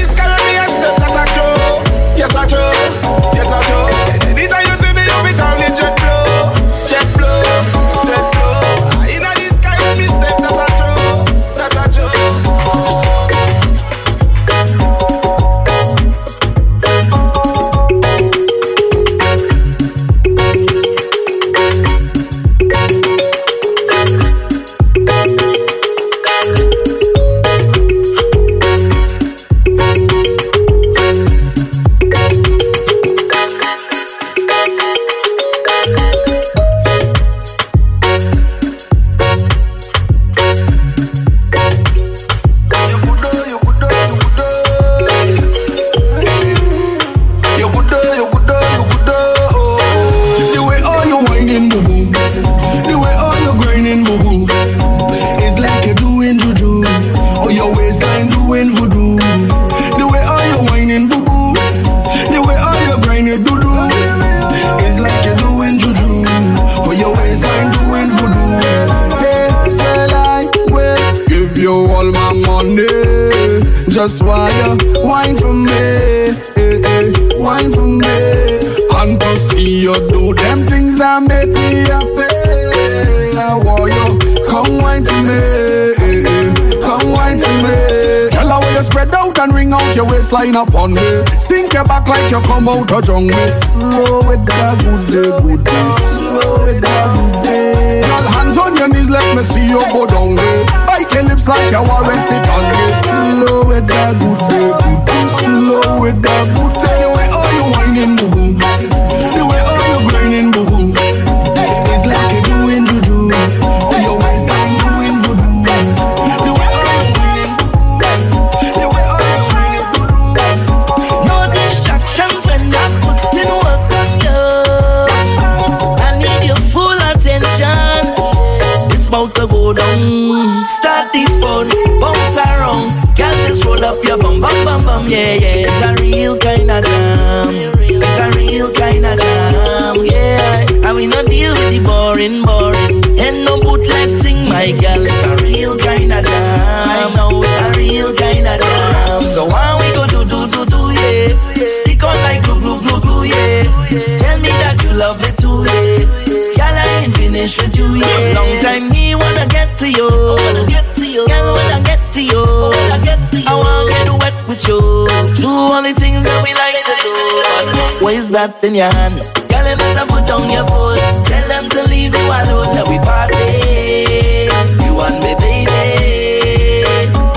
out of jungle. Slow with that good day, good What is that in your hand? Girl, you better put down your phone. Tell them to leave you alone. Let we party. You want me, baby.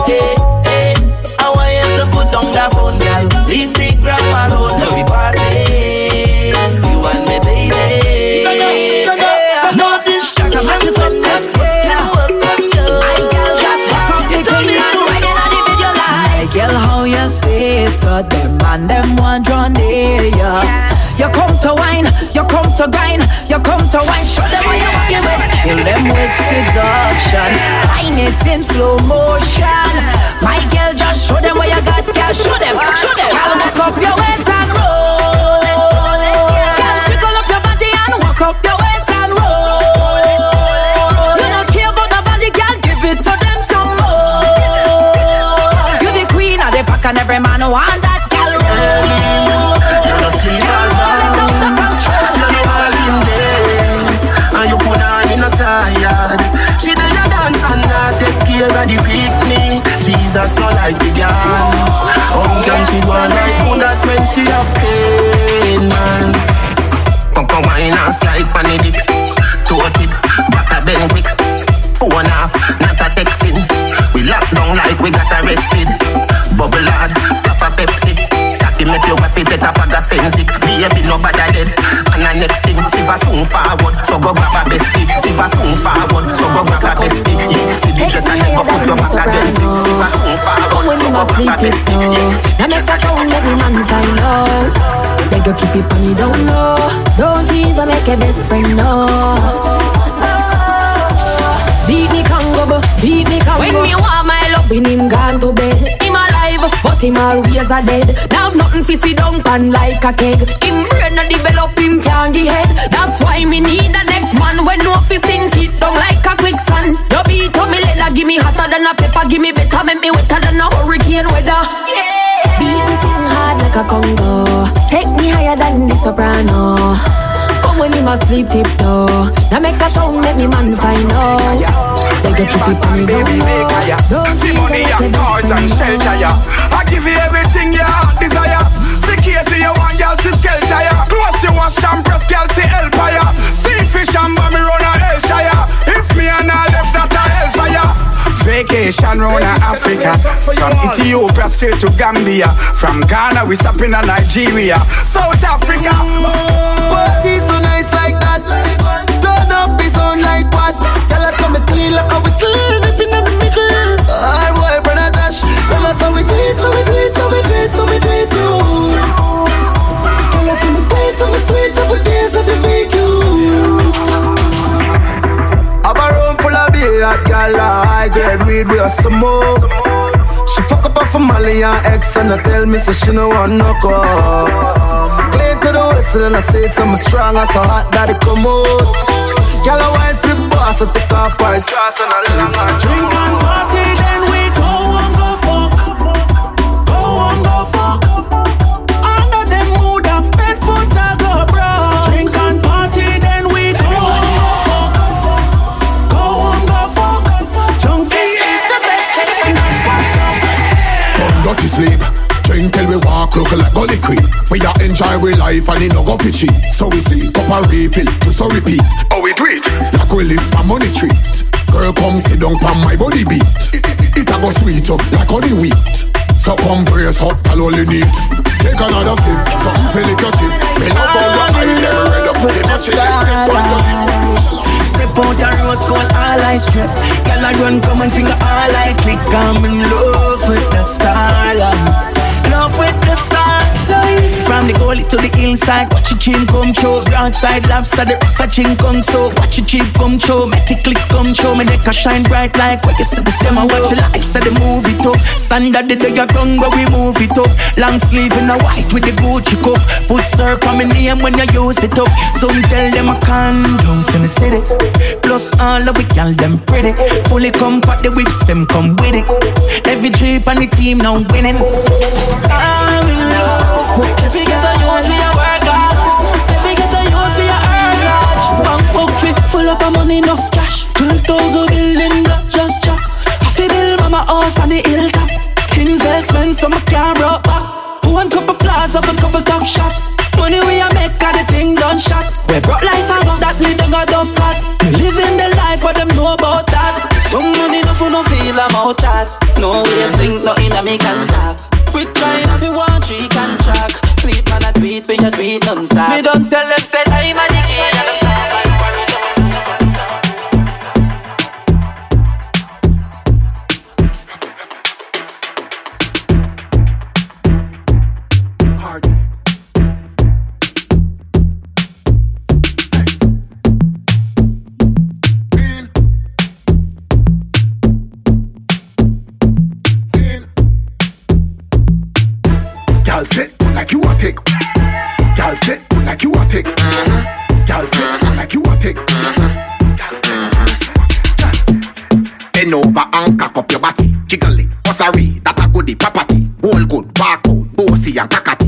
Hey, hey. I want you to put down that phone, girl. Leave the gram alone. Let we party. You want me, baby. No distractions when this girl, how you stay so them and them want You come to wine, you come to grind, you come to wine. Show them what you want give it. Kill them with seduction, wine it in slow motion. My girl, just show them what you got, girl. Show them, show them. Girl, walk up your waist and roll. Girl, jiggle up your body and walk up your waist and roll. You don't care about nobody, girl. Give it to them some more. You the queen of the pack and every man want like girl. How can she go like? That's when she have pain, man. Papa wine and slide pan the dick. Toe tip, back a bend quick. Phone off, not a texting. We lock down like we got arrested. Bubble hard, flap a Pepsi. Cocky make your wife take a bag of fensic. Baby nobody dead. And the next thing, see for soon forward. So go grab a bestie. See for soon forward. So go grab a bestie. Yeah, see the dress and then go put your back against it. See for soon forward. So go grab a bestie. Yeah, see the Now make dress and then sound, every man find out. Beg you keep it on me down low. Don't even make a best friend know. Beat me Congo, beat me Congo. When me want my love, when him gone to bed. Him alive, but him always a dead. Now nothing fi sit down pan like a keg. Him brain a develop, him can't head. That's why me need the next man when no fi sink it down like a quicksand. You beat up me leather, give me hotter than a pepper, give me better, make me wetter than a hurricane weather. Yeah. Beat me sing hard like a Congo. Take me higher than the soprano. Come when him asleep tiptoe. Now make a sound, make me man find out. You keep it on me down low. See money and cars and shelter ya. I give you everything your heart desire. Security you want, girl, to skelter ya. Close you want champress, girl, to help ya. Steam fish and bomb me run a Hellshire. If me and I left that a hellfire. Vacation round a Africa From Ethiopia straight to Gambia From Ghana we stop in a Nigeria South Africa Party so nice like sound like bass. Tell us something clean like a whistle. If in the middle, our boyfriend a dash. Tell us how we do it, so we do it, so we do it, so we do it too. Tell us how we do it, so we sweet, so we dance at the Have a room full of beer, girl. I get weed with some more. She fuck up off of Molly and X and I tell me say she no want no call. Clean to the whistle and I say it's something strong and so hot that it come out. Girl, I wine flip boss, I take off her dress and I long her Drink and party, then we go and go fuck. Go and go fuck. Under them mood up, bed foot I go bro. Drink and party, then we go and go fuck. Go and go fuck. Junk sex is the best sex and that's what's up. Come dirty sleep. Drink till we walk, look like gully creep. We a enjoy we life and it no go fit cheap. So we see cup a refill, to so repeat. We do it like we live on money street. Girl come sit down pon my body beat. It, it, it a go sweet up like honey wheat. So come brace up, tell all you need. Take another sip, something feel like your chip. Me love how your eyes never red up. Give me chill, step on your lip. Step out a rose gold, all I strip. Girl, I run, come and finger, all I click. I'm in love with the star life. Love with the star life. From the gully to the hillside. Watch your chin come through. Broadside lobster, the rest of chin come so. Watch your cheap come through. Make it click come through. Me neck a shine bright like what you see the same. I watch your life, so the movie top. Standard the day you come, but we move it up. Long sleeve in a white with the Gucci cup. Put syrup on my name when you use it up. Some tell them I can't condoms in the city. Plus all of we gal them pretty. Fully compact the whips, them come with it. Every trip on the team now winning. I'm in love. You get a youth for your work. If you get a youth for your earn large. Bank book fit full up of money, enough cash. Twelve thousand building block just chop. I feel build mama house on the hilltop. Investment so my car broke back. One couple plaza, a couple talk shop. Money we a make, got the thing done shot. We broke life, I got that me don't got dove cut. Me living the life, what them know about that. Some money no for no feel I'm out chat. No way sing, nothing that me can tap. We trying to be one. Tweet man a tweet, we a non-stop. Me don't tell them say I'm a the king and them stop and. Girl sit like you a tick. Girl sit like you a tick. Uh-huh. Girl sit uh-huh. like you a tick. Bend over and cock up your body. Jiggle it, bussary, that a goodie property. Whole good, walk out, bossy and cockatty.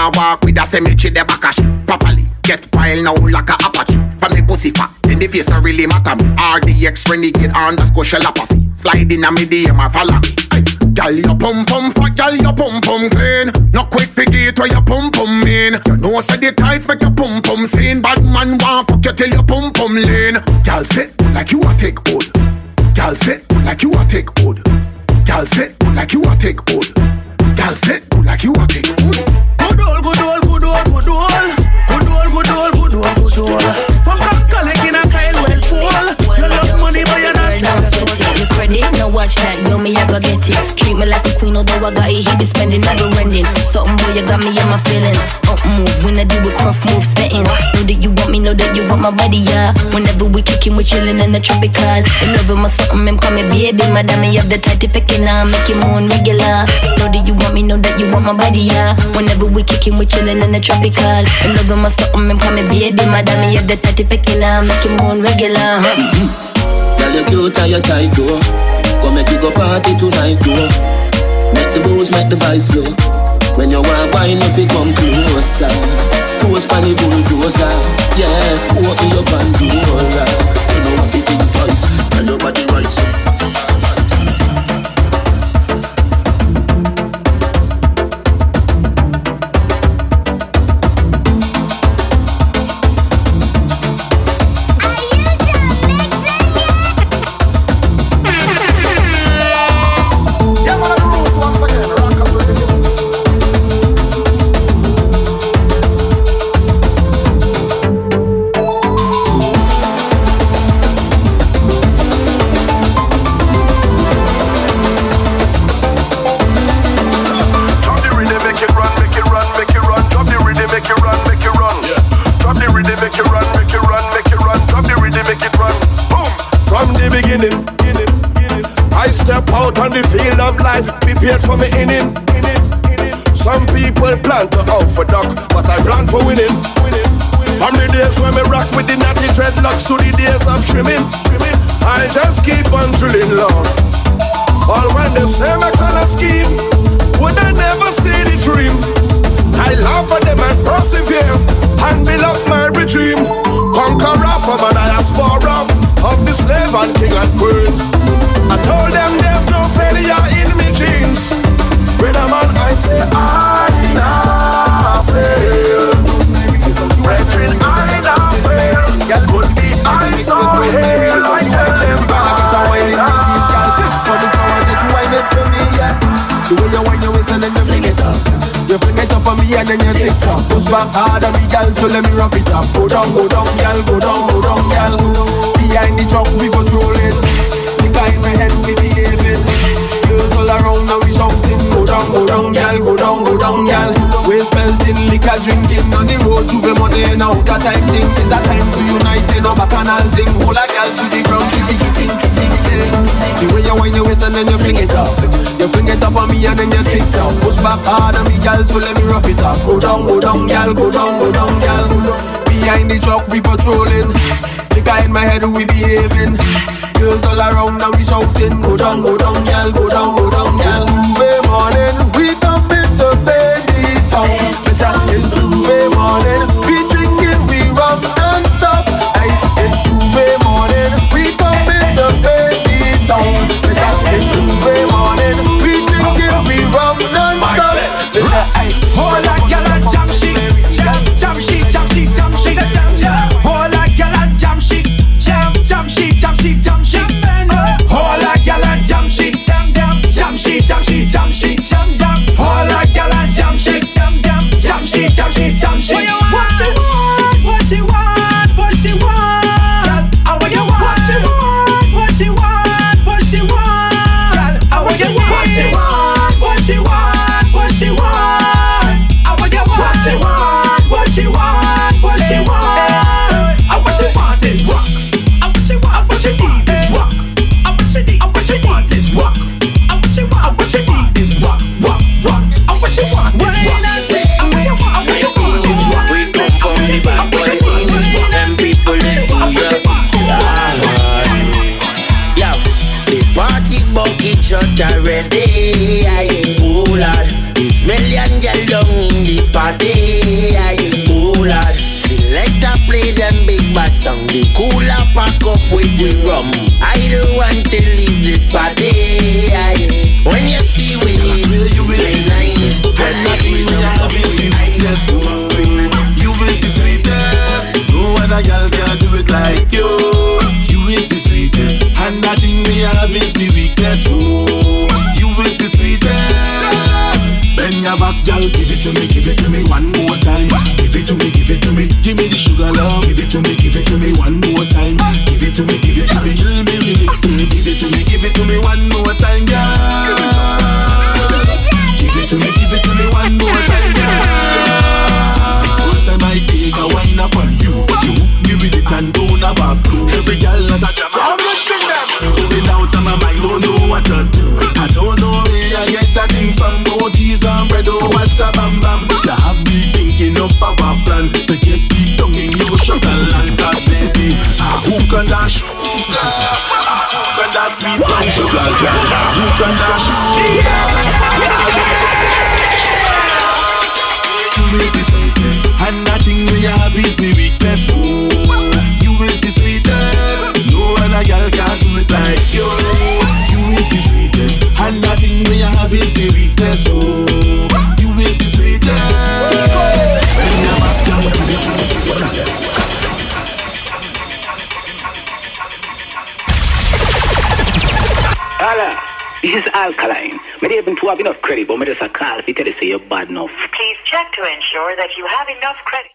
Now walk with a cemetery the back of properly. Get wild now like a apache. From the pussy fat, then the face don't really matter me. RDX renegade underscore shell apathy. Slide in a medium or follow me. Aye. Girl, your pum pum fat, girl, your pum pum clean. Not quick figure where your pum pum mean. You know, said the tights make your pum pum seen. Bad man want fuck you till your pum pum lean. Girl, sit like you a take hold. Girl, sit like you a take hold. Girl, sit like you a take hold. Girl, sit like you a take hold. It, spending, never rending. Something boy, you got me in my feelings. Up move, when I do with rough move settings. Know that you want me, know that you want my body, yeah. Whenever we kicking, we chilling in the tropical. In love with my something, call me baby, madam, me have the tight if picking on, make you moon regular. Know that you want me, know that you want my body, yeah. Whenever we kicking, we chilling in the tropical. In love with my something, call me baby, madam, me have the tight if picking on, make you moon regular. Girl, you cute and you tight, though. Go make you go party tonight, though. Make the booze, make the vice flow. When you want wine, if you come closer. Pose pan the bulldozer. Yeah, open your pandora. You know what you think twice. Tell your body right, push back harder, on the gal, so let me rough it up. Go down, go down, gal, go down, go down, gal. Behind the truck, we patrolling. The guy in my head, we behaving. Girls all around now down, go down, girl. go down, go down, gal. Waste melting, liquor drinking on the road to the money. Now that time thing is a time to unite in a bacchanal thing. Hold a girl to the ground, kitty, kitty, kitty, kitty. The way you wind your waist and then you fling it up. You fling it up on me and then you stick down. Push back hard on me, girl, so let me rough it up. Go down, go down, girl. go down, go down, girl. Behind the truck we patrolling. Liquor in my head we behaving. Girls all around now we shouting. Go down, go down, girl. go down, go down, girl morning, we don't mean to pay the. credit, but me just a call if you tell say you're bad enough. Please check to ensure that you have enough credit.